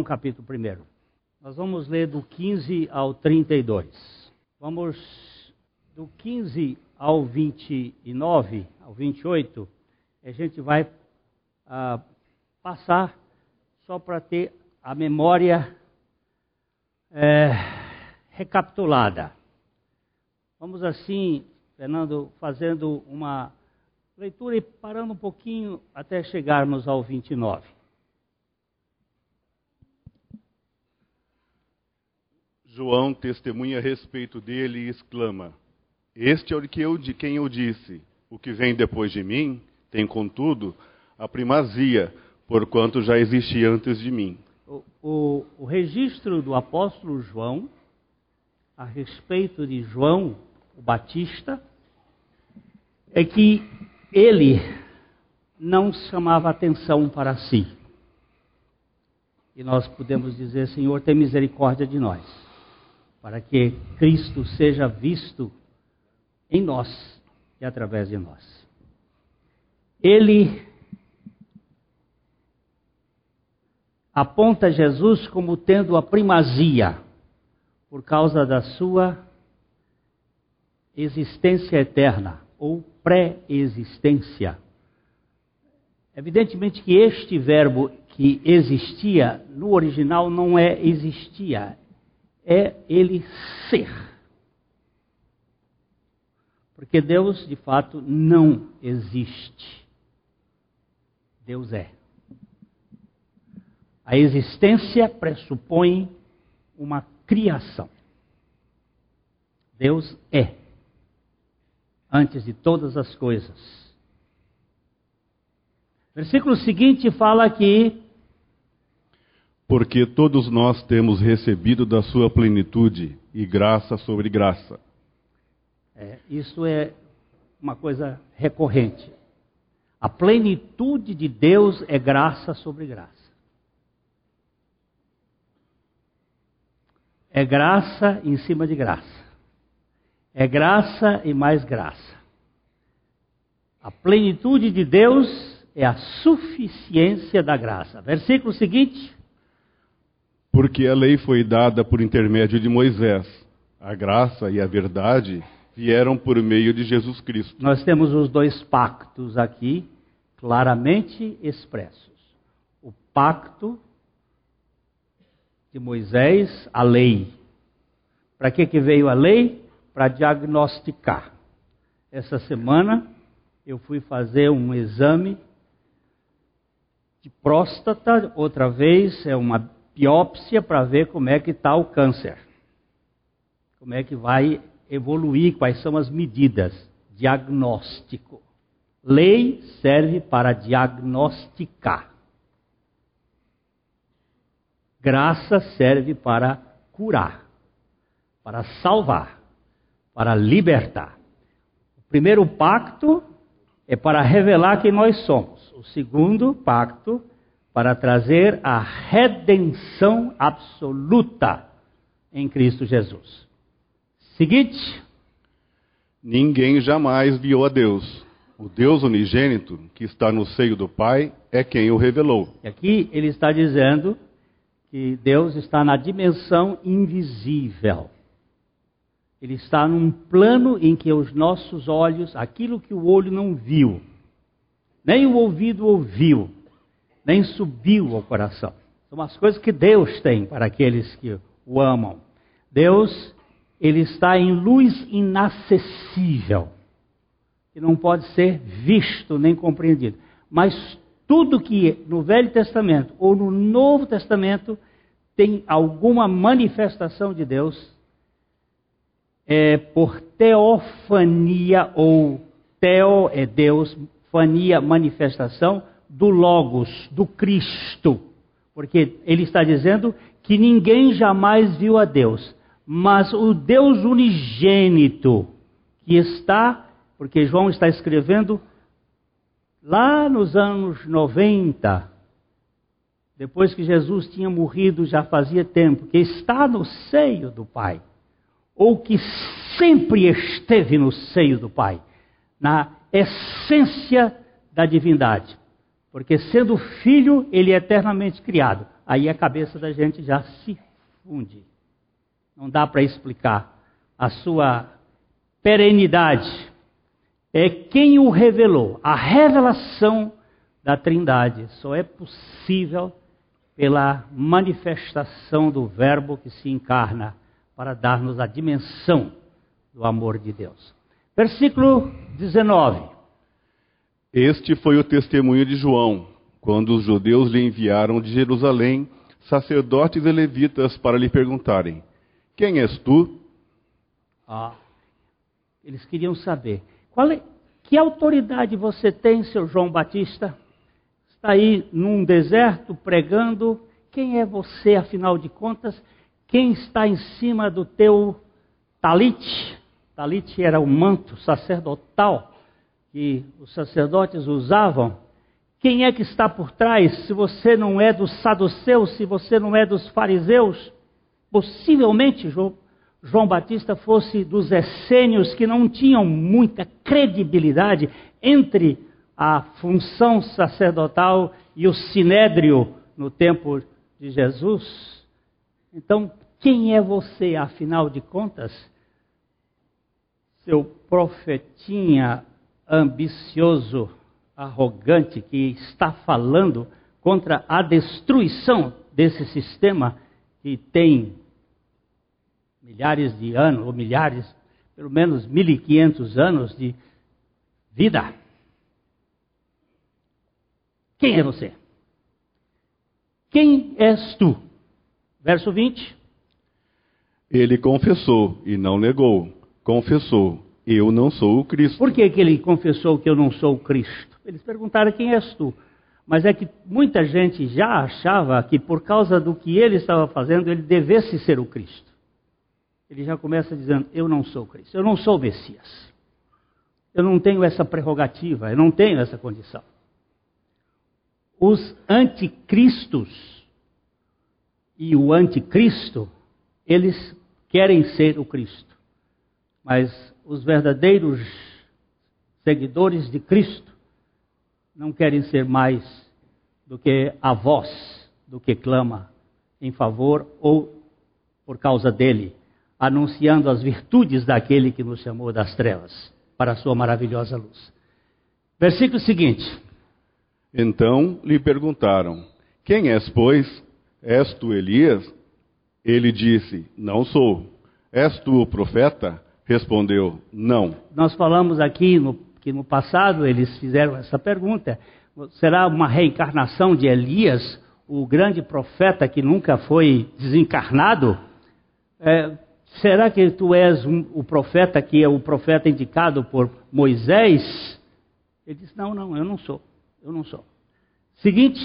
João capítulo 1. Nós vamos ler do 15 ao 32. Vamos do 15 ao 29, ao 28, a gente vai ah, passar só para ter a memória é, recapitulada. Vamos assim, Fernando, fazendo uma leitura e parando um pouquinho até chegarmos ao 29. João testemunha a respeito dele e exclama: Este é o que eu, de quem eu disse: O que vem depois de mim tem, contudo, a primazia, porquanto já existia antes de mim. O, o, o registro do apóstolo João a respeito de João o Batista é que ele não chamava atenção para si. E nós podemos dizer, Senhor, tem misericórdia de nós para que Cristo seja visto em nós e através de nós. Ele aponta Jesus como tendo a primazia por causa da sua existência eterna ou pré-existência. Evidentemente que este verbo que existia no original não é existia, é ele ser. Porque Deus, de fato, não existe. Deus é. A existência pressupõe uma criação. Deus é. Antes de todas as coisas. Versículo seguinte fala que porque todos nós temos recebido da sua plenitude e graça sobre graça. É, isso é uma coisa recorrente. A plenitude de Deus é graça sobre graça. É graça em cima de graça. É graça e mais graça. A plenitude de Deus é a suficiência da graça. Versículo seguinte. Porque a lei foi dada por intermédio de Moisés. A graça e a verdade vieram por meio de Jesus Cristo. Nós temos os dois pactos aqui claramente expressos. O pacto de Moisés, a lei. Para que, que veio a lei? Para diagnosticar. Essa semana eu fui fazer um exame de próstata, outra vez é uma biópsia para ver como é que está o câncer. Como é que vai evoluir, quais são as medidas. Diagnóstico. Lei serve para diagnosticar. Graça serve para curar, para salvar, para libertar. O primeiro pacto é para revelar quem nós somos. O segundo pacto para trazer a redenção absoluta em Cristo Jesus. Seguinte. Ninguém jamais viu a Deus. O Deus unigênito, que está no seio do Pai, é quem o revelou. E aqui ele está dizendo que Deus está na dimensão invisível. Ele está num plano em que os nossos olhos, aquilo que o olho não viu, nem o ouvido ouviu, nem subiu ao coração. São as coisas que Deus tem para aqueles que o amam. Deus, ele está em luz inacessível, que não pode ser visto nem compreendido. Mas tudo que no Velho Testamento ou no Novo Testamento tem alguma manifestação de Deus, é por teofania ou teo é Deus, fania manifestação, do Logos, do Cristo. Porque ele está dizendo que ninguém jamais viu a Deus, mas o Deus unigênito que está, porque João está escrevendo lá nos anos 90, depois que Jesus tinha morrido já fazia tempo, que está no seio do Pai, ou que sempre esteve no seio do Pai, na essência da divindade Porque sendo filho, ele é eternamente criado. Aí a cabeça da gente já se funde. Não dá para explicar a sua perenidade. É quem o revelou. A revelação da Trindade só é possível pela manifestação do Verbo que se encarna para dar-nos a dimensão do amor de Deus. Versículo 19. Este foi o testemunho de João, quando os judeus lhe enviaram de Jerusalém sacerdotes e levitas para lhe perguntarem: Quem és tu? Ah, eles queriam saber: é, que autoridade você tem, seu João Batista? Está aí num deserto pregando. Quem é você, afinal de contas? Quem está em cima do teu talite? Talite era o manto sacerdotal que os sacerdotes usavam. Quem é que está por trás? Se você não é dos saduceus, se você não é dos fariseus, possivelmente João Batista fosse dos essênios que não tinham muita credibilidade entre a função sacerdotal e o sinédrio no tempo de Jesus. Então, quem é você, afinal de contas? Seu profetinha ambicioso, arrogante, que está falando contra a destruição desse sistema que tem milhares de anos, ou milhares, pelo menos 1500 anos de vida. Quem é você? Quem és tu? Verso 20. Ele confessou e não negou. Confessou, eu não sou o Cristo. Por que, que ele confessou que eu não sou o Cristo? Eles perguntaram quem és tu. Mas é que muita gente já achava que por causa do que ele estava fazendo, ele devesse ser o Cristo. Ele já começa dizendo: Eu não sou o Cristo, eu não sou o Messias. Eu não tenho essa prerrogativa, eu não tenho essa condição os anticristos e o anticristo, eles querem ser o Cristo. Mas os verdadeiros seguidores de Cristo não querem ser mais do que a voz do que clama em favor ou por causa dele, anunciando as virtudes daquele que nos chamou das trevas para a sua maravilhosa luz. Versículo seguinte: então lhe perguntaram: Quem és, pois? És tu Elias? Ele disse: Não sou. És tu o profeta? Respondeu: Não. Nós falamos aqui no, que no passado eles fizeram essa pergunta: será uma reencarnação de Elias, o grande profeta que nunca foi desencarnado? É, será que tu és um, o profeta que é o profeta indicado por Moisés? Ele disse: Não, não, eu não sou. Eu não sou. Seguinte.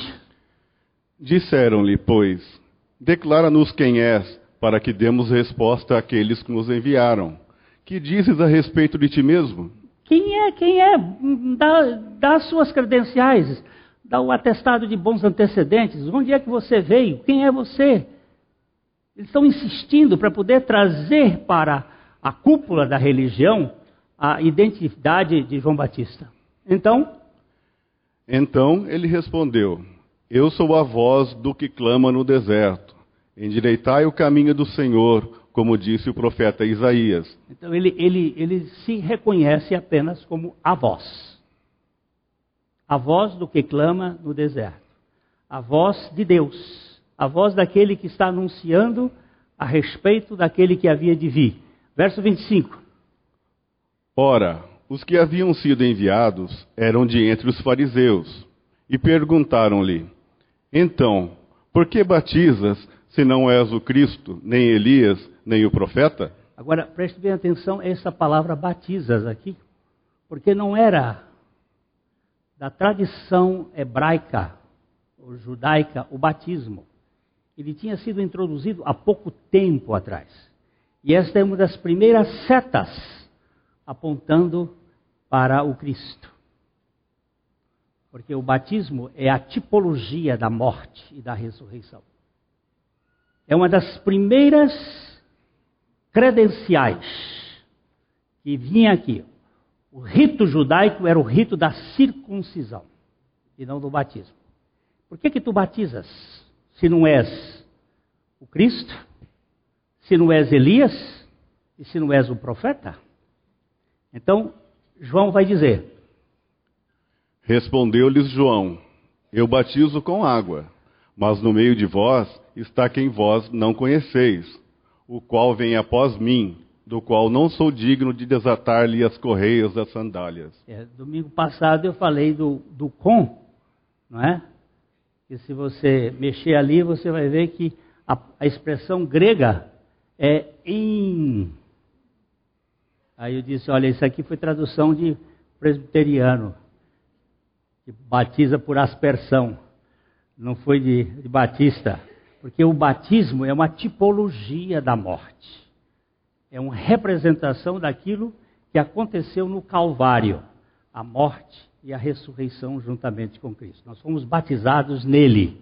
Disseram-lhe, pois, declara-nos quem és, para que demos resposta àqueles que nos enviaram. Que dizes a respeito de ti mesmo? Quem é? Quem é? Dá, dá suas credenciais, dá o atestado de bons antecedentes. Onde é que você veio? Quem é você? Eles estão insistindo para poder trazer para a cúpula da religião a identidade de João Batista. Então, então ele respondeu: Eu sou a voz do que clama no deserto. Endireitai o caminho do Senhor, como disse o profeta Isaías. Então ele, ele, ele se reconhece apenas como a voz. A voz do que clama no deserto. A voz de Deus. A voz daquele que está anunciando a respeito daquele que havia de vir. Verso 25. Ora, os que haviam sido enviados eram de entre os fariseus e perguntaram-lhe: Então, por que batizas se não és o Cristo, nem Elias, nem o profeta? Agora, preste bem atenção a essa palavra batizas aqui, porque não era da tradição hebraica ou judaica o batismo. Ele tinha sido introduzido há pouco tempo atrás. E esta é uma das primeiras setas apontando para o Cristo. Porque o batismo é a tipologia da morte e da ressurreição. É uma das primeiras credenciais que vinha aqui. O rito judaico era o rito da circuncisão. e não do batismo. Por que que tu batizas se não és o Cristo, se não és Elias e se não és o profeta? Então, João vai dizer: Respondeu-lhes João: Eu batizo com água, mas no meio de vós está quem vós não conheceis, o qual vem após mim, do qual não sou digno de desatar-lhe as correias das sandálias. É, domingo passado eu falei do, do com, não é? E se você mexer ali, você vai ver que a, a expressão grega é em. Aí eu disse: olha, isso aqui foi tradução de presbiteriano, que batiza por aspersão, não foi de, de batista, porque o batismo é uma tipologia da morte, é uma representação daquilo que aconteceu no Calvário, a morte e a ressurreição juntamente com Cristo. Nós fomos batizados nele,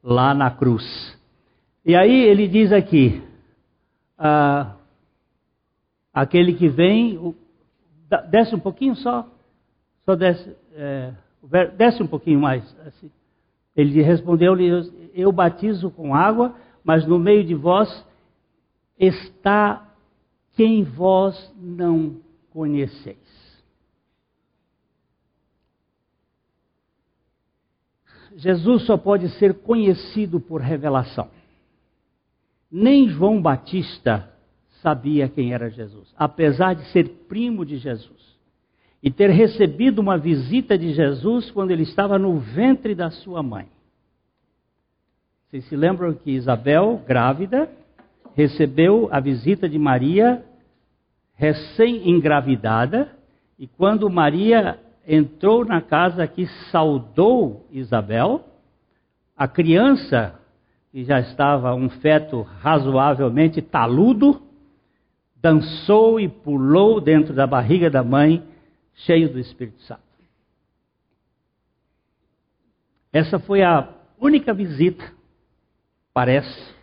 lá na cruz. E aí ele diz aqui: ah, aquele que vem, desce um pouquinho só, só desce, é, desce um pouquinho mais. Assim. Ele respondeu-lhe: Eu batizo com água, mas no meio de vós está quem vós não conheceis. Jesus só pode ser conhecido por revelação. Nem João Batista sabia quem era Jesus, apesar de ser primo de Jesus e ter recebido uma visita de Jesus quando ele estava no ventre da sua mãe. Vocês se lembram que Isabel, grávida, recebeu a visita de Maria recém-engravidada, e quando Maria entrou na casa que saudou Isabel, a criança, que já estava um feto razoavelmente taludo, dançou e pulou dentro da barriga da mãe, cheio do Espírito Santo. Essa foi a única visita, parece,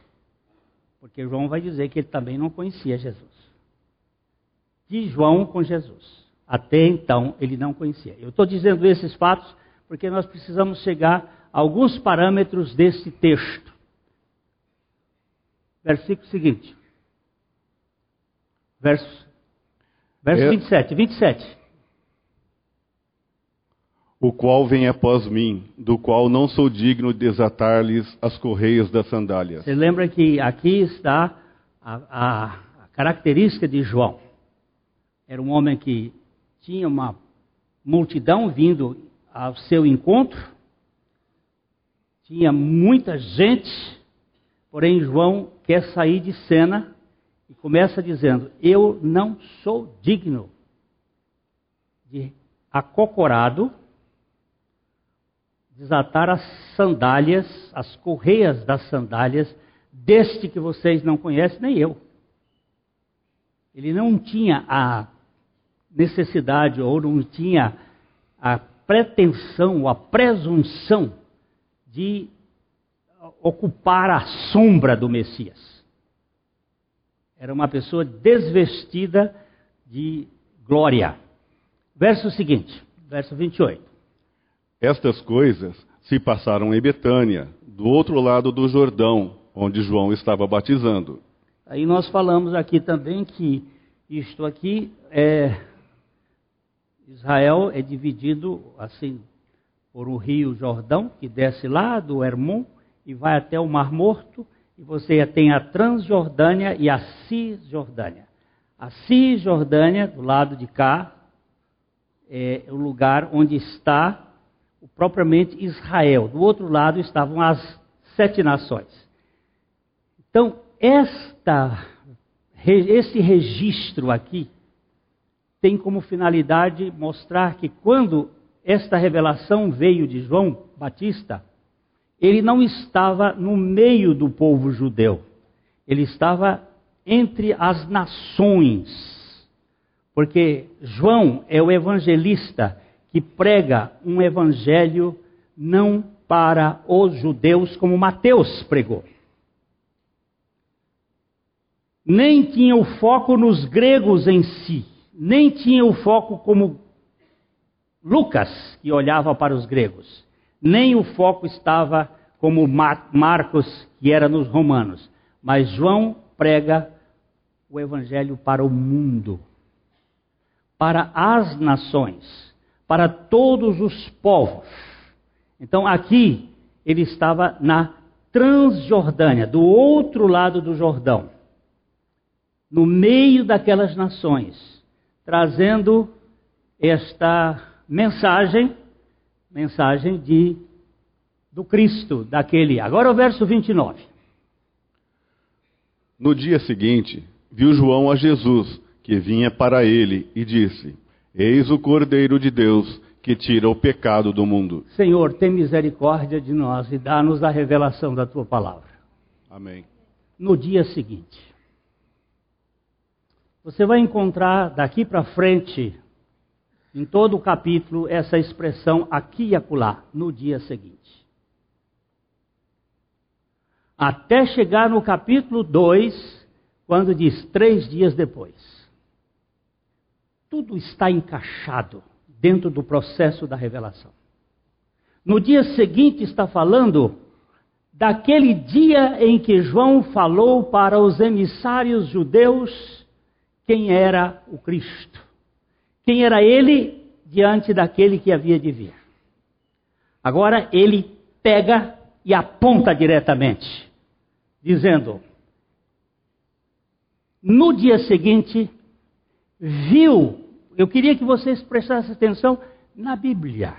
porque João vai dizer que ele também não conhecia Jesus. De João com Jesus. Até então ele não conhecia. Eu estou dizendo esses fatos porque nós precisamos chegar a alguns parâmetros desse texto. Versículo seguinte. Verso, verso é, 27. 27. O qual vem após mim, do qual não sou digno de desatar-lhes as correias das sandálias. Você lembra que aqui está a, a, a característica de João. Era um homem que tinha uma multidão vindo ao seu encontro, tinha muita gente, porém João quer sair de cena e começa dizendo: Eu não sou digno de acocorado desatar as sandálias, as correias das sandálias deste que vocês não conhecem, nem eu. Ele não tinha a necessidade ou não tinha a pretensão ou a presunção de ocupar a sombra do Messias. Era uma pessoa desvestida de glória. Verso seguinte, verso 28. Estas coisas se passaram em Betânia, do outro lado do Jordão, onde João estava batizando. Aí nós falamos aqui também que isto aqui é Israel é dividido assim por o rio Jordão, que desce lá do Hermon e vai até o Mar Morto, e você tem a Transjordânia e a Cisjordânia. A Cisjordânia, do lado de cá, é o lugar onde está propriamente Israel. Do outro lado estavam as sete nações. Então, esta, esse registro aqui tem como finalidade mostrar que quando esta revelação veio de João Batista, ele não estava no meio do povo judeu, ele estava entre as nações. Porque João é o evangelista que prega um evangelho não para os judeus, como Mateus pregou. Nem tinha o foco nos gregos em si nem tinha o foco como Lucas, que olhava para os gregos. Nem o foco estava como Marcos, que era nos romanos, mas João prega o evangelho para o mundo, para as nações, para todos os povos. Então aqui ele estava na Transjordânia, do outro lado do Jordão, no meio daquelas nações, trazendo esta mensagem, mensagem de do Cristo, daquele. Agora o verso 29. No dia seguinte, viu João a Jesus, que vinha para ele, e disse: Eis o Cordeiro de Deus que tira o pecado do mundo. Senhor, tem misericórdia de nós e dá-nos a revelação da tua palavra. Amém. No dia seguinte, você vai encontrar daqui para frente, em todo o capítulo, essa expressão aqui e acolá, no dia seguinte. Até chegar no capítulo 2, quando diz três dias depois. Tudo está encaixado dentro do processo da revelação. No dia seguinte, está falando daquele dia em que João falou para os emissários judeus quem era o Cristo. Quem era ele diante daquele que havia de vir. Agora ele pega e aponta diretamente, dizendo: No dia seguinte, viu eu queria que vocês prestassem atenção na Bíblia.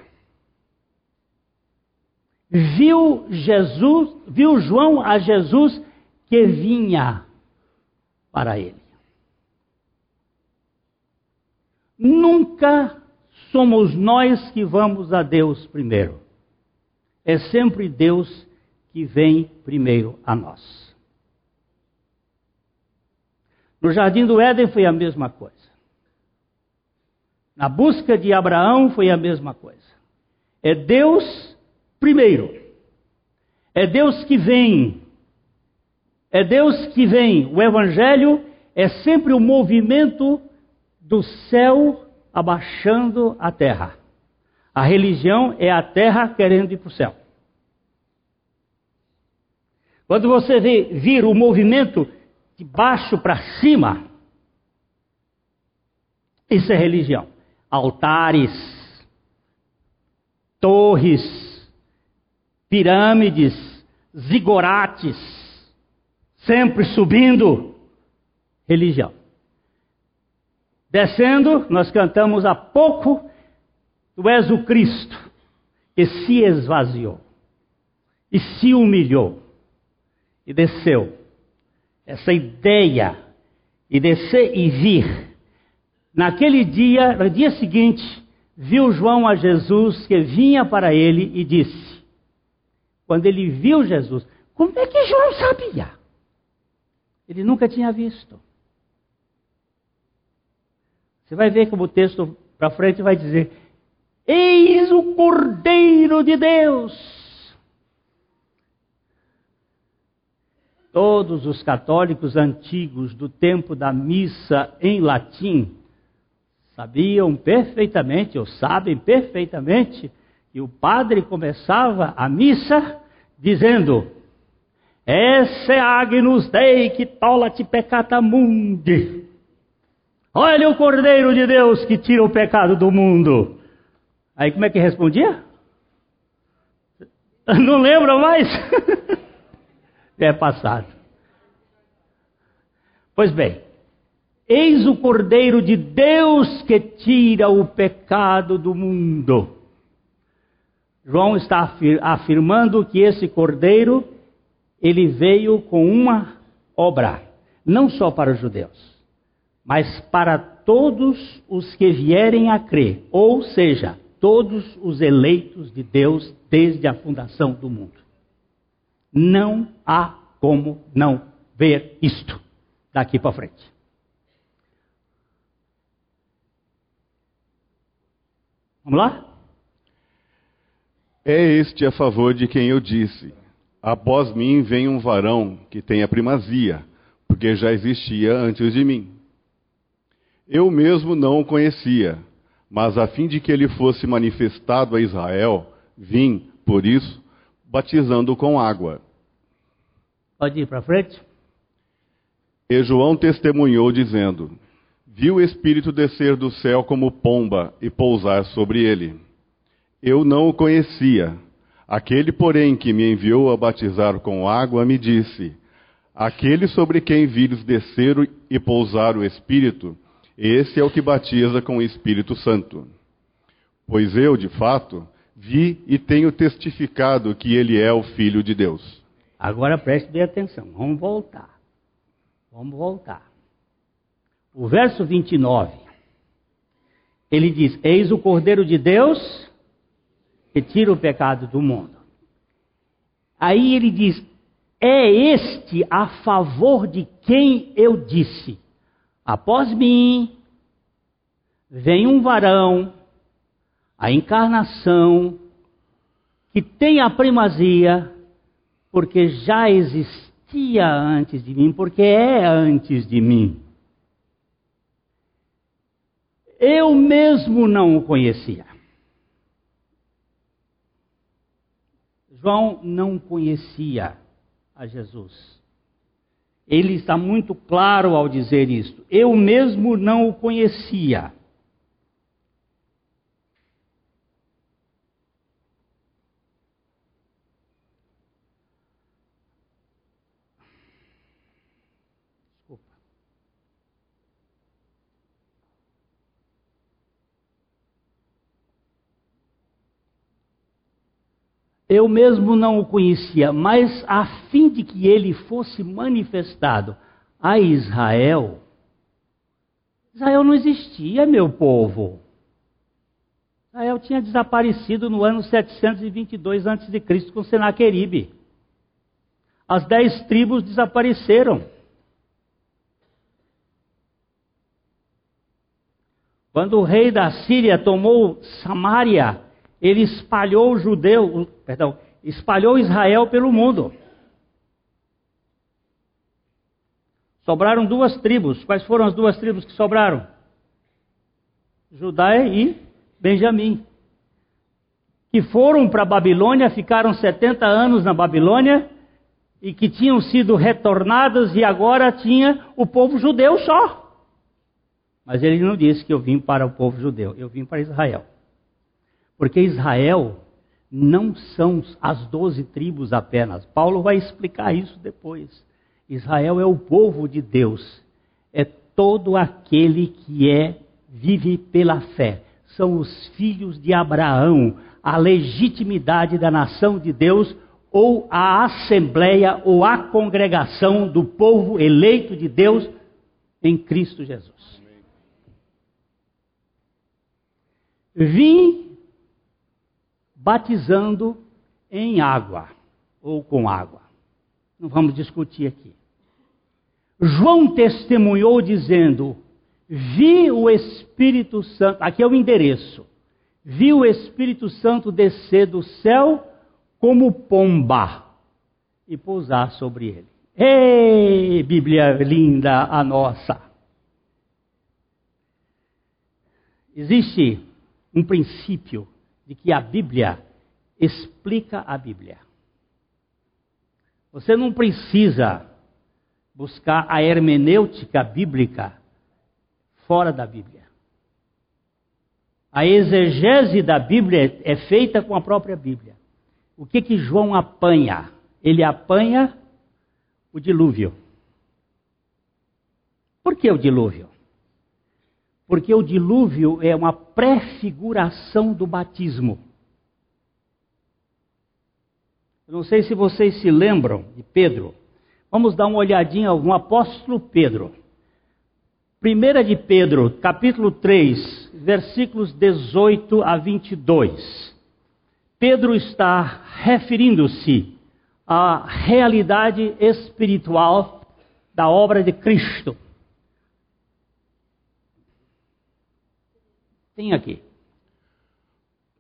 Viu Jesus, viu João a Jesus que vinha para ele. Nunca somos nós que vamos a Deus primeiro. É sempre Deus que vem primeiro a nós. No jardim do Éden foi a mesma coisa. Na busca de Abraão foi a mesma coisa. É Deus primeiro. É Deus que vem. É Deus que vem. O Evangelho é sempre o movimento do céu abaixando a terra. A religião é a terra querendo ir para o céu. Quando você vê, vir o movimento de baixo para cima, isso é religião altares, torres, pirâmides, zigorates, sempre subindo. Religião. Descendo, nós cantamos há pouco, Tu és o Cristo, que se esvaziou e se humilhou e desceu. Essa ideia de descer e vir Naquele dia, no dia seguinte, viu João a Jesus que vinha para ele e disse: Quando ele viu Jesus, como é que João sabia? Ele nunca tinha visto. Você vai ver como o texto para frente vai dizer: Eis o Cordeiro de Deus. Todos os católicos antigos do tempo da missa em latim sabiam perfeitamente, ou sabem perfeitamente, que o padre começava a missa dizendo: Esse Agnus Dei que tolat peccata mundi. Olha o Cordeiro de Deus que tira o pecado do mundo. Aí como é que respondia? Não lembra mais? é passado. Pois bem, Eis o Cordeiro de Deus que tira o pecado do mundo. João está afirmando que esse Cordeiro, ele veio com uma obra, não só para os judeus, mas para todos os que vierem a crer, ou seja, todos os eleitos de Deus desde a fundação do mundo. Não há como não ver isto daqui para frente. Vamos lá? É este a favor de quem eu disse: Após mim vem um varão que tem a primazia, porque já existia antes de mim. Eu mesmo não o conhecia, mas a fim de que ele fosse manifestado a Israel, vim, por isso, batizando com água. Pode ir para frente? E João testemunhou, dizendo: Vi o Espírito descer do céu como pomba e pousar sobre ele. Eu não o conhecia. Aquele, porém, que me enviou a batizar com água, me disse: Aquele sobre quem vires descer e pousar o Espírito, esse é o que batiza com o Espírito Santo. Pois eu, de fato, vi e tenho testificado que ele é o Filho de Deus. Agora preste bem atenção, vamos voltar. Vamos voltar. O verso 29, ele diz: Eis o Cordeiro de Deus que tira o pecado do mundo. Aí ele diz: É este a favor de quem eu disse: Após mim vem um varão a encarnação, que tem a primazia, porque já existia antes de mim, porque é antes de mim. Eu mesmo não o conhecia. João não conhecia a Jesus. Ele está muito claro ao dizer isto. Eu mesmo não o conhecia. Eu mesmo não o conhecia, mas a fim de que ele fosse manifestado a Israel, Israel não existia, meu povo. Israel tinha desaparecido no ano 722 a.C. com Senaqueribe. As dez tribos desapareceram. Quando o rei da Síria tomou Samaria, ele espalhou o judeu, perdão, espalhou Israel pelo mundo. Sobraram duas tribos. Quais foram as duas tribos que sobraram? Judá e Benjamim. Que foram para a Babilônia, ficaram 70 anos na Babilônia e que tinham sido retornadas e agora tinha o povo judeu só. Mas ele não disse que eu vim para o povo judeu, eu vim para Israel. Porque Israel não são as doze tribos apenas. Paulo vai explicar isso depois. Israel é o povo de Deus. É todo aquele que é vive pela fé. São os filhos de Abraão, a legitimidade da nação de Deus ou a assembleia ou a congregação do povo eleito de Deus em Cristo Jesus. Vim batizando em água ou com água. Não vamos discutir aqui. João testemunhou dizendo: Vi o Espírito Santo, aqui é o endereço. Vi o Espírito Santo descer do céu como pomba e pousar sobre ele. Ei, Bíblia linda a nossa! Existe um princípio de que a Bíblia explica a Bíblia. Você não precisa buscar a hermenêutica bíblica fora da Bíblia. A exegese da Bíblia é feita com a própria Bíblia. O que que João apanha? Ele apanha o dilúvio. Por que o dilúvio? Porque o dilúvio é uma prefiguração do batismo. Eu não sei se vocês se lembram de Pedro. Vamos dar uma olhadinha no apóstolo Pedro. Primeira de Pedro, capítulo 3, versículos 18 a 22. Pedro está referindo-se à realidade espiritual da obra de Cristo. Tem aqui.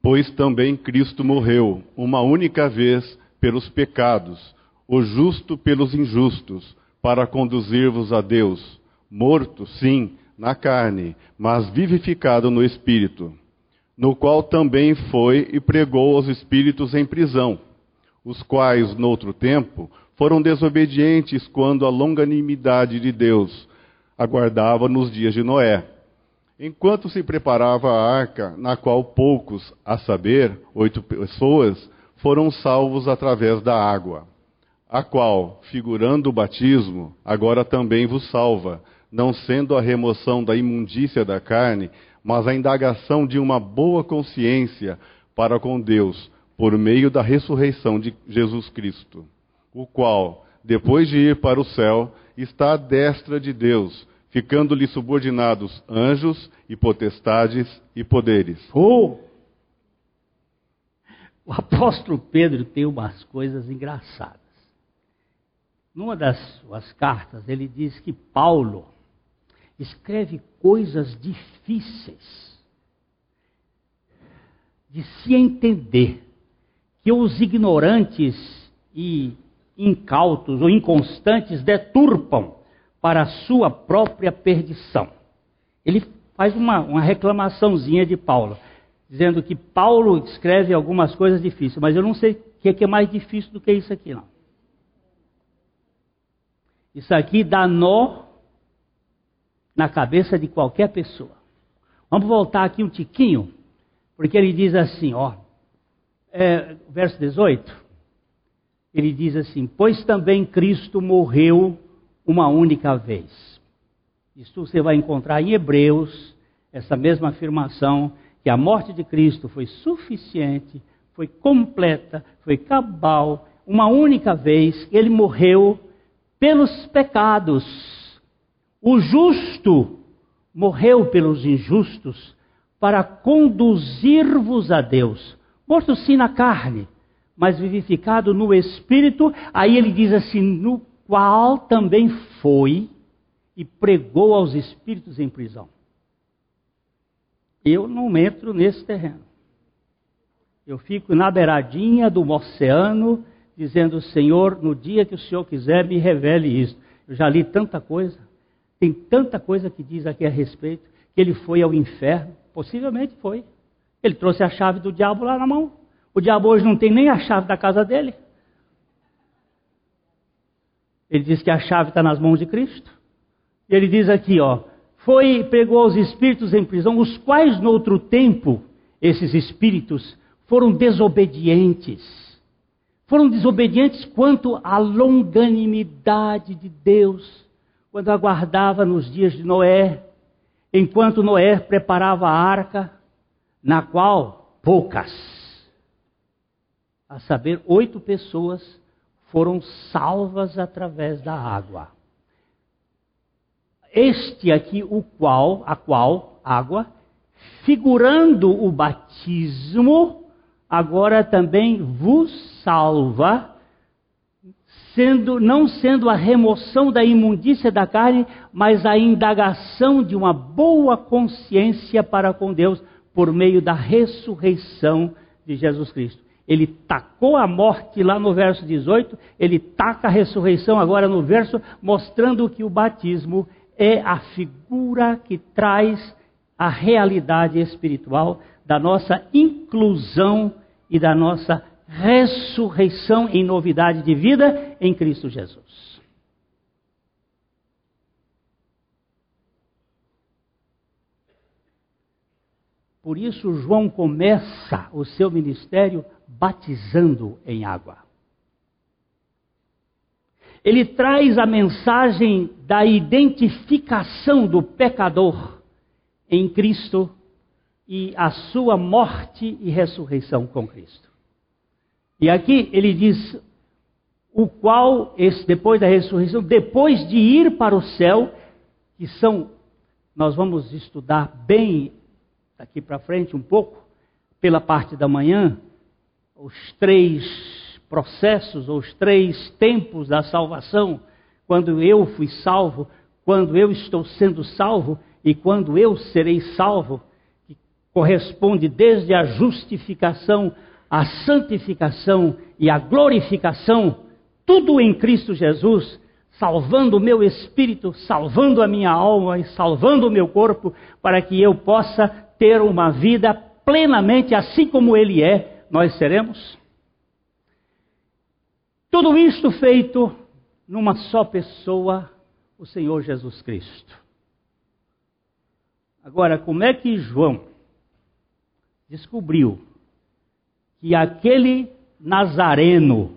Pois também Cristo morreu uma única vez pelos pecados, o justo pelos injustos, para conduzir-vos a Deus, morto, sim, na carne, mas vivificado no espírito, no qual também foi e pregou aos espíritos em prisão, os quais, noutro tempo, foram desobedientes quando a longanimidade de Deus aguardava nos dias de Noé. Enquanto se preparava a arca, na qual poucos, a saber, oito pessoas, foram salvos através da água, a qual, figurando o batismo, agora também vos salva, não sendo a remoção da imundícia da carne, mas a indagação de uma boa consciência para com Deus, por meio da ressurreição de Jesus Cristo, o qual, depois de ir para o céu, está à destra de Deus, ficando-lhe subordinados anjos e potestades e poderes. Oh! O apóstolo Pedro tem umas coisas engraçadas. Numa das suas cartas, ele diz que Paulo escreve coisas difíceis de se entender, que os ignorantes e incautos ou inconstantes deturpam para a sua própria perdição. Ele faz uma, uma reclamaçãozinha de Paulo, dizendo que Paulo escreve algumas coisas difíceis, mas eu não sei o que é, que é mais difícil do que isso aqui, não. Isso aqui dá nó na cabeça de qualquer pessoa. Vamos voltar aqui um tiquinho, porque ele diz assim, ó, é, verso 18, ele diz assim: Pois também Cristo morreu uma única vez. Isso você vai encontrar em Hebreus, essa mesma afirmação, que a morte de Cristo foi suficiente, foi completa, foi cabal, uma única vez, ele morreu pelos pecados o justo morreu pelos injustos para conduzir-vos a Deus. Morto sim na carne, mas vivificado no espírito. Aí ele diz assim: no qual também foi e pregou aos espíritos em prisão. Eu não entro nesse terreno. Eu fico na beiradinha do oceano, dizendo: Senhor, no dia que o Senhor quiser, me revele isso. Eu já li tanta coisa. Tem tanta coisa que diz aqui a respeito, que ele foi ao inferno. Possivelmente foi. Ele trouxe a chave do diabo lá na mão. O diabo hoje não tem nem a chave da casa dele. Ele diz que a chave está nas mãos de Cristo. E ele diz aqui, ó, foi pegou os espíritos em prisão, os quais no outro tempo esses espíritos foram desobedientes. Foram desobedientes quanto à longanimidade de Deus quando aguardava nos dias de Noé, enquanto Noé preparava a arca, na qual poucas, a saber, oito pessoas foram salvas através da água. Este aqui, o qual, a qual, água, figurando o batismo, agora também vos salva sendo, não sendo a remoção da imundícia da carne, mas a indagação de uma boa consciência para com Deus por meio da ressurreição de Jesus Cristo. Ele tacou a morte lá no verso 18, ele taca a ressurreição agora no verso, mostrando que o batismo é a figura que traz a realidade espiritual da nossa inclusão e da nossa ressurreição em novidade de vida em Cristo Jesus. Por isso, João começa o seu ministério batizando em água. Ele traz a mensagem da identificação do pecador em Cristo e a sua morte e ressurreição com Cristo. E aqui ele diz: o qual, depois da ressurreição, depois de ir para o céu, que são, nós vamos estudar bem daqui para frente um pouco, pela parte da manhã, os três processos, os três tempos da salvação, quando eu fui salvo, quando eu estou sendo salvo e quando eu serei salvo, que corresponde desde a justificação a santificação e a glorificação, tudo em Cristo Jesus, salvando o meu espírito, salvando a minha alma e salvando o meu corpo, para que eu possa ter uma vida plenamente assim como Ele é, nós seremos? Tudo isto feito numa só pessoa, o Senhor Jesus Cristo. Agora, como é que João descobriu que aquele nazareno,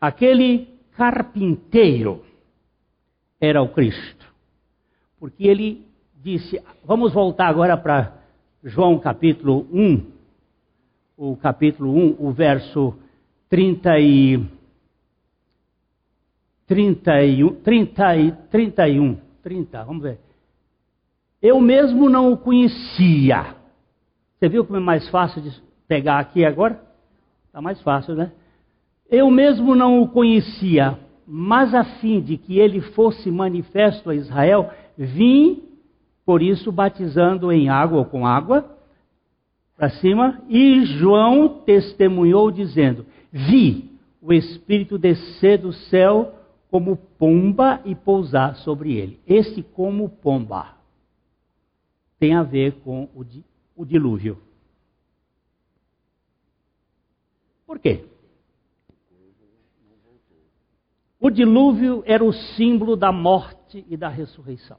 aquele carpinteiro, era o Cristo? Porque ele disse, vamos voltar agora para João capítulo 1, o capítulo 1, o verso 30 e 31, 30 e 31, 30, vamos ver. Eu mesmo não o conhecia. Você viu como é mais fácil de pegar aqui agora? Está mais fácil, né? Eu mesmo não o conhecia, mas a fim de que ele fosse manifesto a Israel, vim, por isso, batizando em água ou com água, para cima, e João testemunhou, dizendo: Vi o Espírito descer do céu como pomba e pousar sobre ele. Esse como pomba tem a ver com o, o dilúvio. Por quê? O dilúvio era o símbolo da morte e da ressurreição.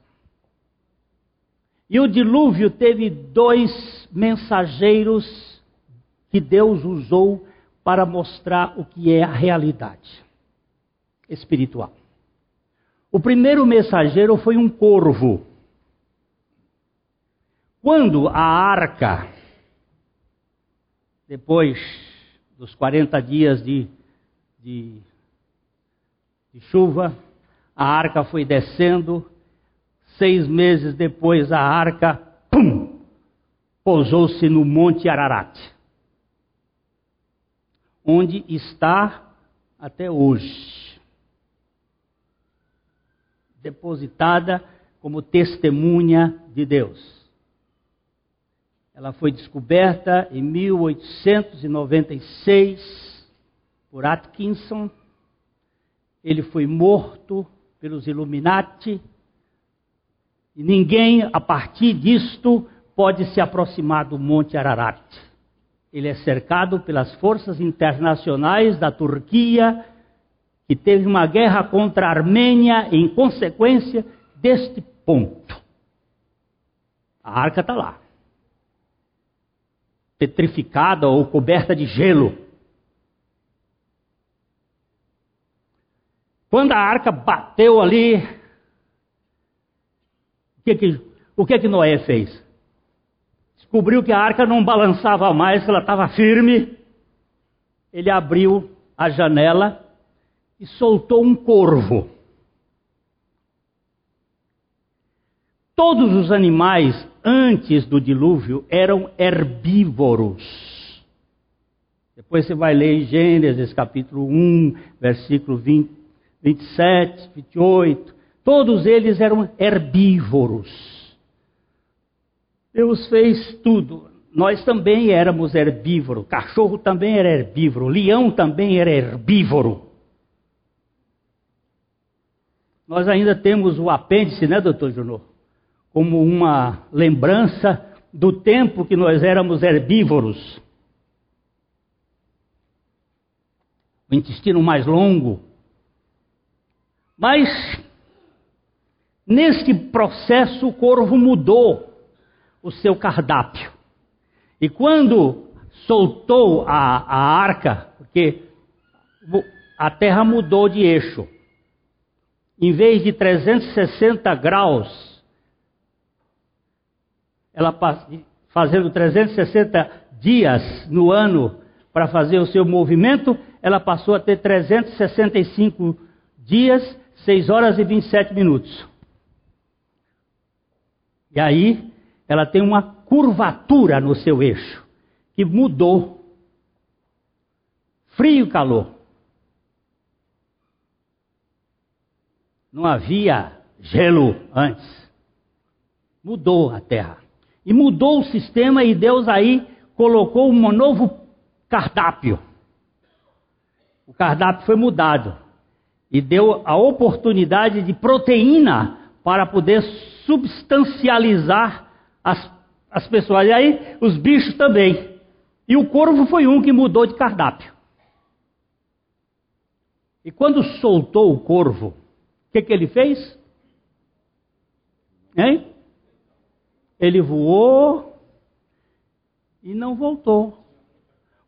E o dilúvio teve dois mensageiros que Deus usou para mostrar o que é a realidade espiritual. O primeiro mensageiro foi um corvo. Quando a arca, depois dos 40 dias de, de, de chuva, a arca foi descendo, seis meses depois a arca, pum, pousou-se no Monte Ararat, onde está até hoje, depositada como testemunha de Deus. Ela foi descoberta em 1896 por Atkinson. Ele foi morto pelos Illuminati. E ninguém, a partir disto, pode se aproximar do Monte Ararat. Ele é cercado pelas forças internacionais da Turquia, que teve uma guerra contra a Armênia em consequência deste ponto. A arca está lá petrificada ou coberta de gelo. Quando a arca bateu ali, o que que, o que, que Noé fez? Descobriu que a arca não balançava mais, que ela estava firme. Ele abriu a janela e soltou um corvo. Todos os animais antes do dilúvio eram herbívoros. Depois você vai ler em Gênesis capítulo 1, versículo 20, 27, 28. Todos eles eram herbívoros. Deus fez tudo. Nós também éramos herbívoros. Cachorro também era herbívoro. Leão também era herbívoro. Nós ainda temos o apêndice, né, doutor Junor? como uma lembrança do tempo que nós éramos herbívoros. O intestino mais longo. Mas, neste processo, o corvo mudou o seu cardápio. E quando soltou a, a arca, porque a terra mudou de eixo, em vez de 360 graus ela fazendo 360 dias no ano para fazer o seu movimento, ela passou a ter 365 dias, 6 horas e 27 minutos. E aí, ela tem uma curvatura no seu eixo, que mudou. Frio e calor. Não havia gelo antes. Mudou a terra. E mudou o sistema e Deus aí colocou um novo cardápio. O cardápio foi mudado e deu a oportunidade de proteína para poder substancializar as as pessoas. E aí os bichos também. E o corvo foi um que mudou de cardápio. E quando soltou o corvo, o que, que ele fez? Hein? Ele voou e não voltou.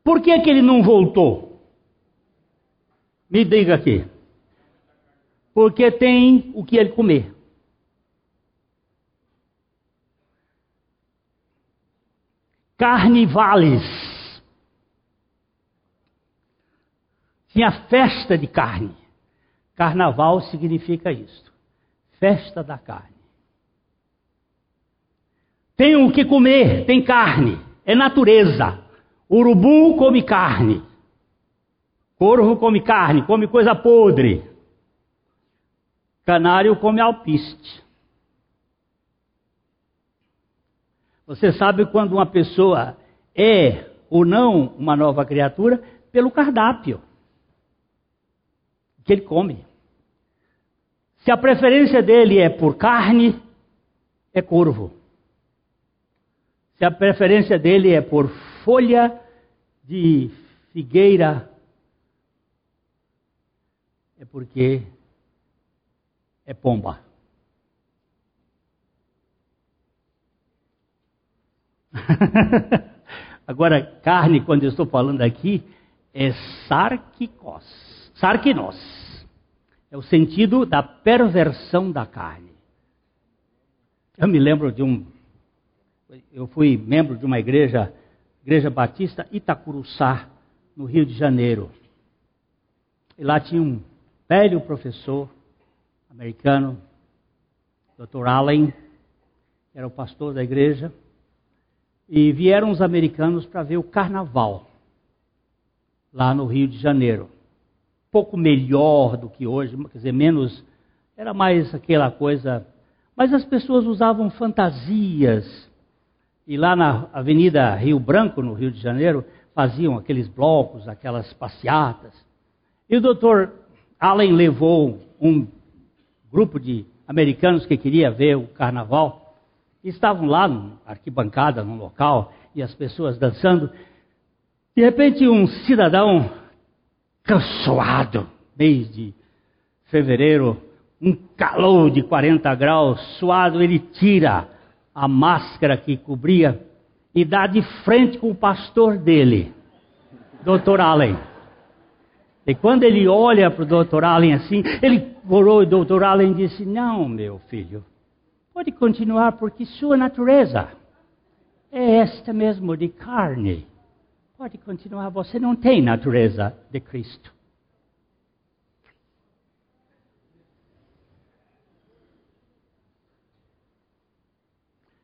Por que, que ele não voltou? Me diga aqui. Porque tem o que ele comer. Carnivales. Tinha festa de carne. Carnaval significa isto. Festa da carne. Tem o que comer, tem carne, é natureza. Urubu come carne. Corvo come carne, come coisa podre. Canário come alpiste. Você sabe quando uma pessoa é ou não uma nova criatura? Pelo cardápio que ele come. Se a preferência dele é por carne, é corvo. Se a preferência dele é por folha de figueira, é porque é pomba. Agora, carne, quando eu estou falando aqui, é sarquicos, sarquinos. É o sentido da perversão da carne. Eu me lembro de um. Eu fui membro de uma igreja, Igreja Batista Itacuruçá, no Rio de Janeiro. E lá tinha um velho professor americano, Dr. Allen, que era o pastor da igreja. E vieram os americanos para ver o carnaval lá no Rio de Janeiro. Pouco melhor do que hoje, quer dizer, menos. Era mais aquela coisa. Mas as pessoas usavam fantasias. E lá na Avenida Rio Branco, no Rio de Janeiro, faziam aqueles blocos, aquelas passeatas. E o doutor Allen levou um grupo de americanos que queria ver o carnaval estavam lá na arquibancada, no local, e as pessoas dançando. De repente, um cidadão cansado, mês de fevereiro, um calor de 40 graus, suado, ele tira a máscara que cobria e dá de frente com o pastor dele, Dr. Allen. E quando ele olha para o Dr. Allen assim, ele orou e o Dr. Allen disse: Não, meu filho, Pode continuar, porque sua natureza é esta mesmo de carne. Pode continuar, você não tem natureza de Cristo.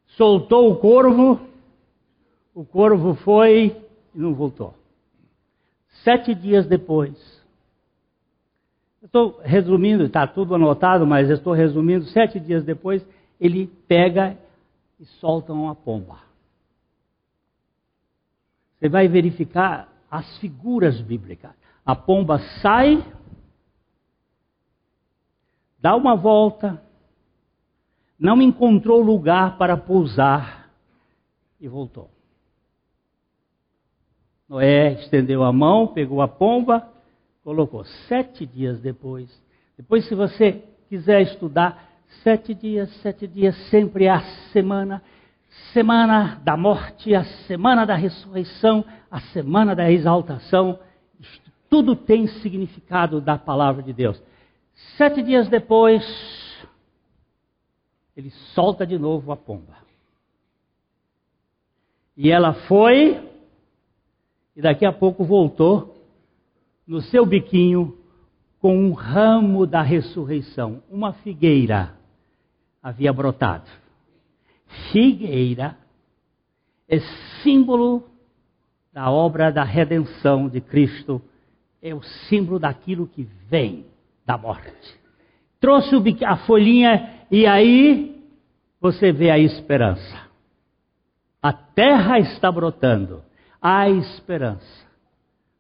Soltou o corvo, o corvo foi e não voltou. Sete dias depois, estou resumindo, está tudo anotado, mas estou resumindo. Sete dias depois, ele pega e solta uma pomba. Você vai verificar as figuras bíblicas. A pomba sai, dá uma volta, não encontrou lugar para pousar e voltou. Noé estendeu a mão, pegou a pomba, colocou. Sete dias depois, depois, se você quiser estudar, Sete dias, sete dias, sempre a semana, semana da morte, a semana da ressurreição, a semana da exaltação. Isto tudo tem significado da palavra de Deus. Sete dias depois, ele solta de novo a pomba. E ela foi, e daqui a pouco voltou no seu biquinho com um ramo da ressurreição, uma figueira havia brotado. Figueira é símbolo da obra da redenção de Cristo, é o símbolo daquilo que vem da morte. Trouxe a folhinha e aí você vê a esperança. A terra está brotando, há esperança.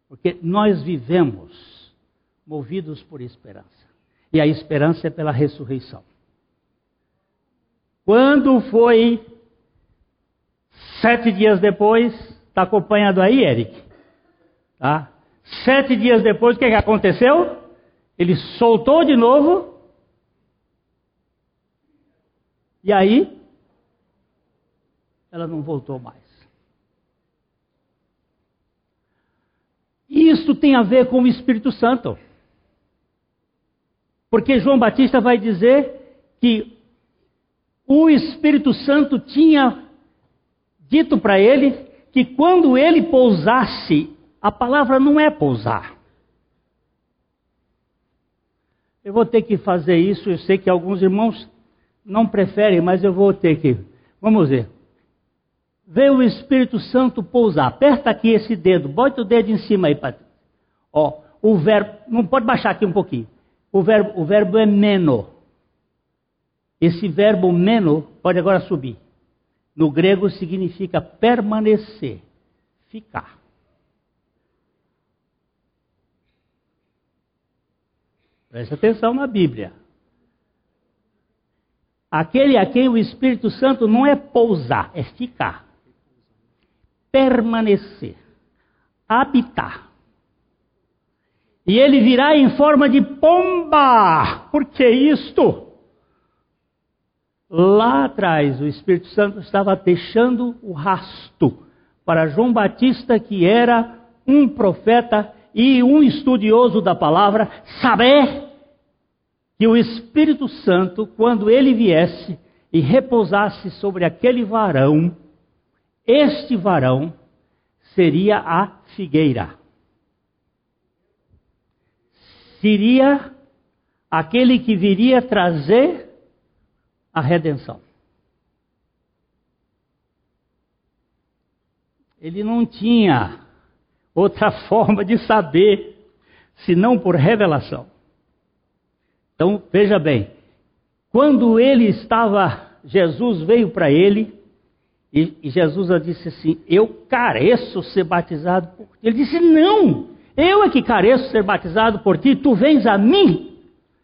Porque nós vivemos movidos por esperança. E a esperança é pela ressurreição. Quando foi Sete dias depois, está acompanhando aí, Eric? Tá? Sete dias depois, o que, que aconteceu? Ele soltou de novo. E aí, ela não voltou mais. Isso tem a ver com o Espírito Santo. Porque João Batista vai dizer que o Espírito Santo tinha dito para ele que quando ele pousasse, a palavra não é pousar. Eu vou ter que fazer isso, eu sei que alguns irmãos não preferem, mas eu vou ter que. Vamos ver. Vê o Espírito Santo pousar. Aperta aqui esse dedo, bota o dedo em cima aí, Patrícia. Ó, o verbo, não pode baixar aqui um pouquinho. O verbo, o verbo é meno. Esse verbo meno pode agora subir. No grego significa permanecer, ficar. Preste atenção na Bíblia. Aquele a quem o Espírito Santo não é pousar, é ficar. Permanecer. Habitar. E ele virá em forma de pomba. Por que isto? Lá atrás, o Espírito Santo estava deixando o rasto para João Batista, que era um profeta e um estudioso da palavra, saber que o Espírito Santo, quando ele viesse e repousasse sobre aquele varão, este varão seria a figueira. Seria aquele que viria trazer a redenção. Ele não tinha outra forma de saber senão por revelação. Então, veja bem, quando ele estava, Jesus veio para ele, e, e Jesus disse assim: Eu careço ser batizado por ti. Ele disse: Não, eu é que careço ser batizado por ti, tu vens a mim.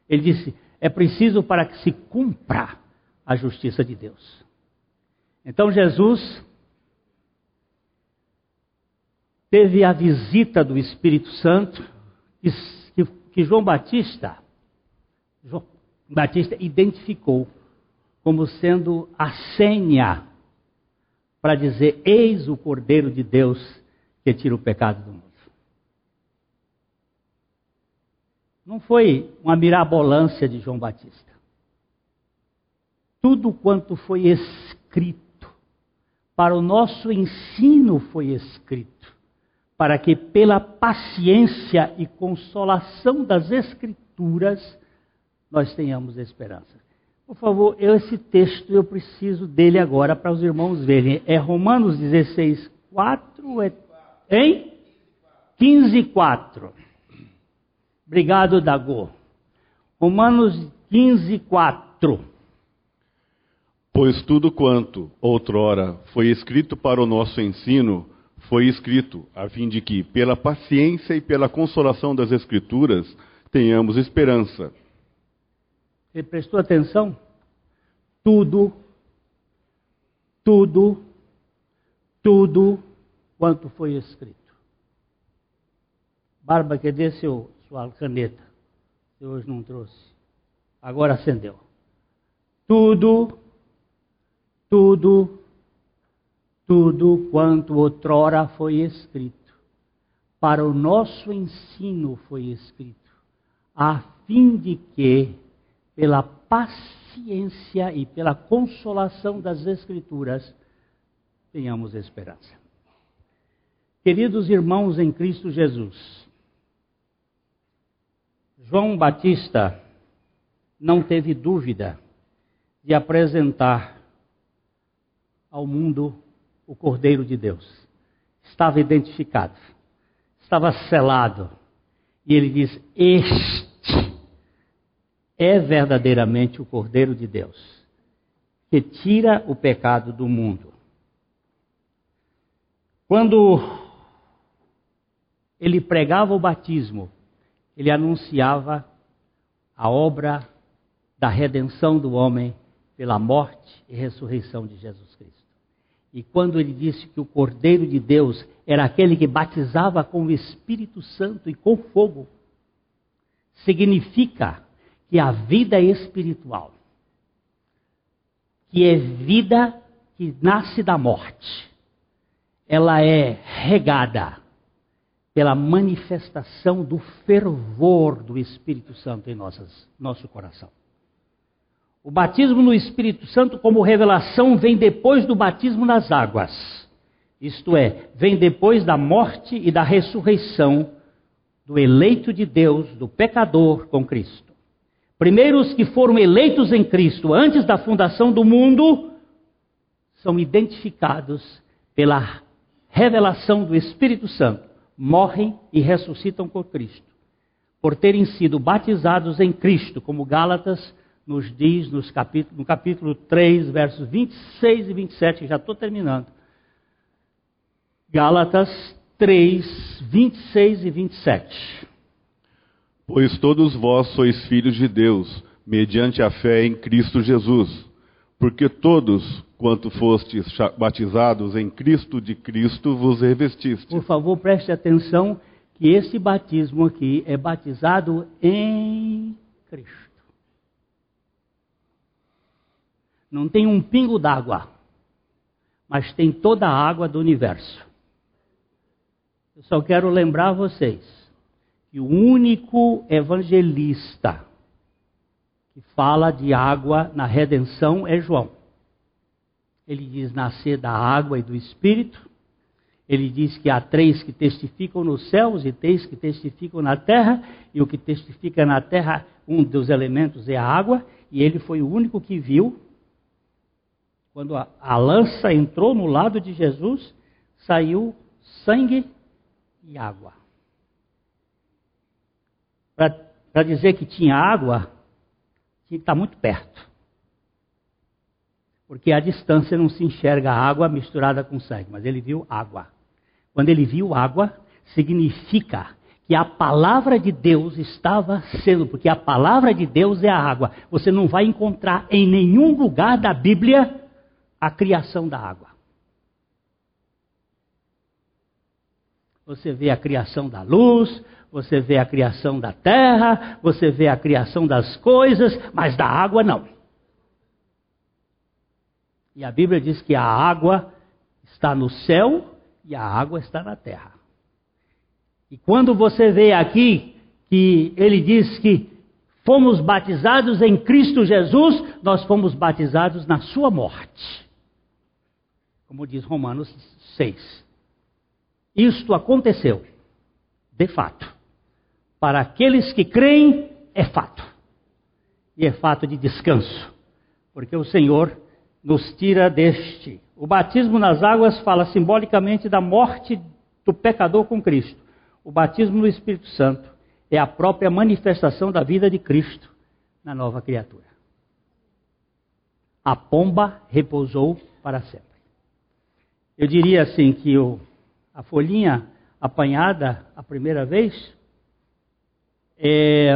Ele disse: É preciso para que se cumpra a justiça de Deus. Então Jesus teve a visita do Espírito Santo que, que João Batista, João Batista identificou como sendo a senha para dizer: Eis o Cordeiro de Deus que tira o pecado do mundo. Não foi uma mirabolância de João Batista tudo quanto foi escrito, para o nosso ensino foi escrito, para que pela paciência e consolação das Escrituras nós tenhamos esperança. Por favor, esse texto eu preciso dele agora para os irmãos verem. É Romanos 16, 4, é, hein? 15, 4. Obrigado, Dagô. Romanos 15, 4. Pois tudo quanto outrora foi escrito para o nosso ensino, foi escrito a fim de que, pela paciência e pela consolação das Escrituras, tenhamos esperança. Você prestou atenção? Tudo, tudo, tudo quanto foi escrito. Barba, cadê seu, sua caneta? Você hoje não trouxe. Agora acendeu. Tudo tudo, tudo quanto outrora foi escrito, para o nosso ensino foi escrito, a fim de que, pela paciência e pela consolação das Escrituras, tenhamos esperança. Queridos irmãos em Cristo Jesus, João Batista não teve dúvida de apresentar ao mundo o Cordeiro de Deus. Estava identificado, estava selado. E ele diz: Este é verdadeiramente o Cordeiro de Deus, que tira o pecado do mundo. Quando ele pregava o batismo, ele anunciava a obra da redenção do homem pela morte e ressurreição de Jesus Cristo. E quando ele disse que o Cordeiro de Deus era aquele que batizava com o Espírito Santo e com fogo, significa que a vida espiritual, que é vida que nasce da morte, ela é regada pela manifestação do fervor do Espírito Santo em nossas, nosso coração. O batismo no Espírito Santo, como revelação, vem depois do batismo nas águas. Isto é, vem depois da morte e da ressurreição do eleito de Deus, do pecador com Cristo. Primeiro, os que foram eleitos em Cristo antes da fundação do mundo são identificados pela revelação do Espírito Santo, morrem e ressuscitam com Cristo. Por terem sido batizados em Cristo, como Gálatas nos diz nos capítulo, no capítulo 3, versos 26 e 27, já estou terminando. Gálatas 3, 26 e 27. Pois todos vós sois filhos de Deus, mediante a fé em Cristo Jesus. Porque todos, quanto fostes batizados em Cristo de Cristo, vos revestistes. Por favor, preste atenção que esse batismo aqui é batizado em Cristo. Não tem um pingo d'água, mas tem toda a água do universo. Eu só quero lembrar vocês que o único evangelista que fala de água na redenção é João. Ele diz nascer da água e do espírito. Ele diz que há três que testificam nos céus e três que testificam na terra, e o que testifica na terra, um dos elementos é a água, e ele foi o único que viu quando a, a lança entrou no lado de Jesus, saiu sangue e água. Para dizer que tinha água, tinha que estar muito perto. Porque à distância não se enxerga água misturada com sangue, mas ele viu água. Quando ele viu água, significa que a palavra de Deus estava sendo, porque a palavra de Deus é a água. Você não vai encontrar em nenhum lugar da Bíblia a criação da água. Você vê a criação da luz, você vê a criação da terra, você vê a criação das coisas, mas da água não. E a Bíblia diz que a água está no céu e a água está na terra. E quando você vê aqui que ele diz que fomos batizados em Cristo Jesus, nós fomos batizados na sua morte como diz Romanos 6. Isto aconteceu, de fato. Para aqueles que creem, é fato. E é fato de descanso, porque o Senhor nos tira deste. O batismo nas águas fala simbolicamente da morte do pecador com Cristo. O batismo no Espírito Santo é a própria manifestação da vida de Cristo na nova criatura. A pomba repousou para sempre. Eu diria assim que o, a folhinha apanhada a primeira vez, é,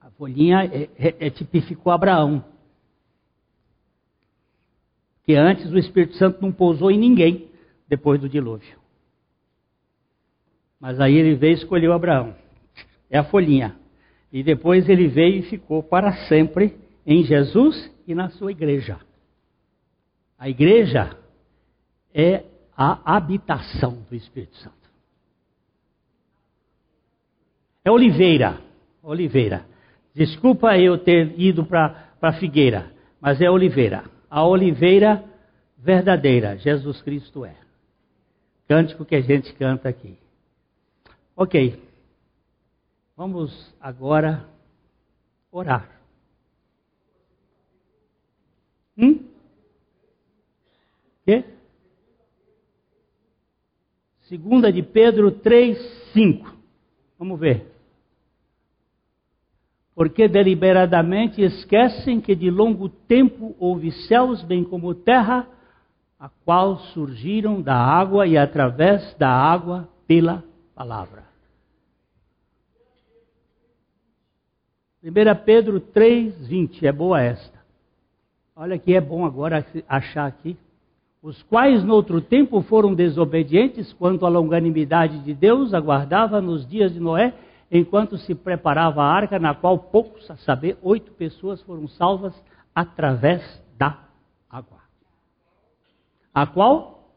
a folhinha é, é, é, tipificou Abraão. Que antes o Espírito Santo não pousou em ninguém depois do dilúvio. Mas aí ele veio e escolheu Abraão. É a folhinha. E depois ele veio e ficou para sempre em Jesus e na sua igreja. A igreja é a habitação do Espírito Santo. É oliveira, oliveira. Desculpa eu ter ido para figueira, mas é oliveira. A oliveira verdadeira, Jesus Cristo é. Cântico que a gente canta aqui. Ok. Vamos agora orar. Hum? Quê? Segunda de Pedro 3, 5. Vamos ver. Porque deliberadamente esquecem que de longo tempo houve céus bem como terra, a qual surgiram da água e através da água pela palavra. 1 Pedro 3, 20. É boa esta. Olha que é bom agora achar aqui os quais no outro tempo foram desobedientes quanto à longanimidade de Deus aguardava nos dias de Noé, enquanto se preparava a arca, na qual poucos, a saber, oito pessoas foram salvas através da água. A qual?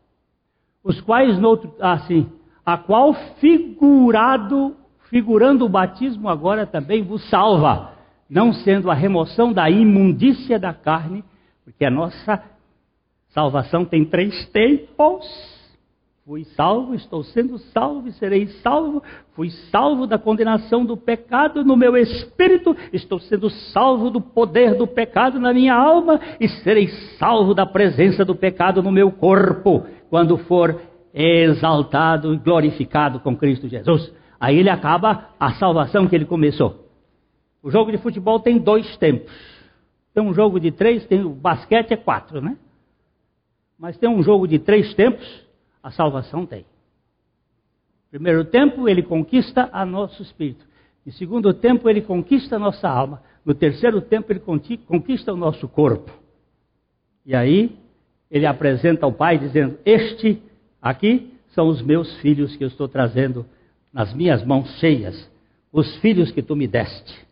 Os quais no outro, assim, a qual figurado, figurando o batismo agora também vos salva, não sendo a remoção da imundícia da carne, porque a nossa Salvação tem três tempos. Fui salvo, estou sendo salvo serei salvo. Fui salvo da condenação do pecado no meu espírito, estou sendo salvo do poder do pecado na minha alma e serei salvo da presença do pecado no meu corpo, quando for exaltado e glorificado com Cristo Jesus. Aí ele acaba a salvação que ele começou. O jogo de futebol tem dois tempos. Tem um jogo de três, tem o basquete é quatro, né? Mas tem um jogo de três tempos, a salvação tem. Primeiro tempo, ele conquista a nosso espírito. No segundo tempo, ele conquista a nossa alma. No terceiro tempo, ele conquista o nosso corpo. E aí, ele apresenta ao Pai, dizendo: Este aqui são os meus filhos que eu estou trazendo nas minhas mãos cheias, os filhos que tu me deste.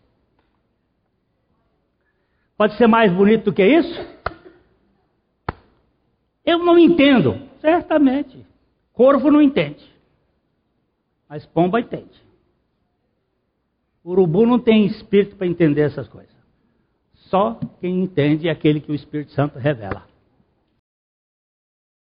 Pode ser mais bonito do que isso? Eu não entendo. Certamente. Corvo não entende. Mas pomba entende. Urubu não tem espírito para entender essas coisas. Só quem entende é aquele que o Espírito Santo revela.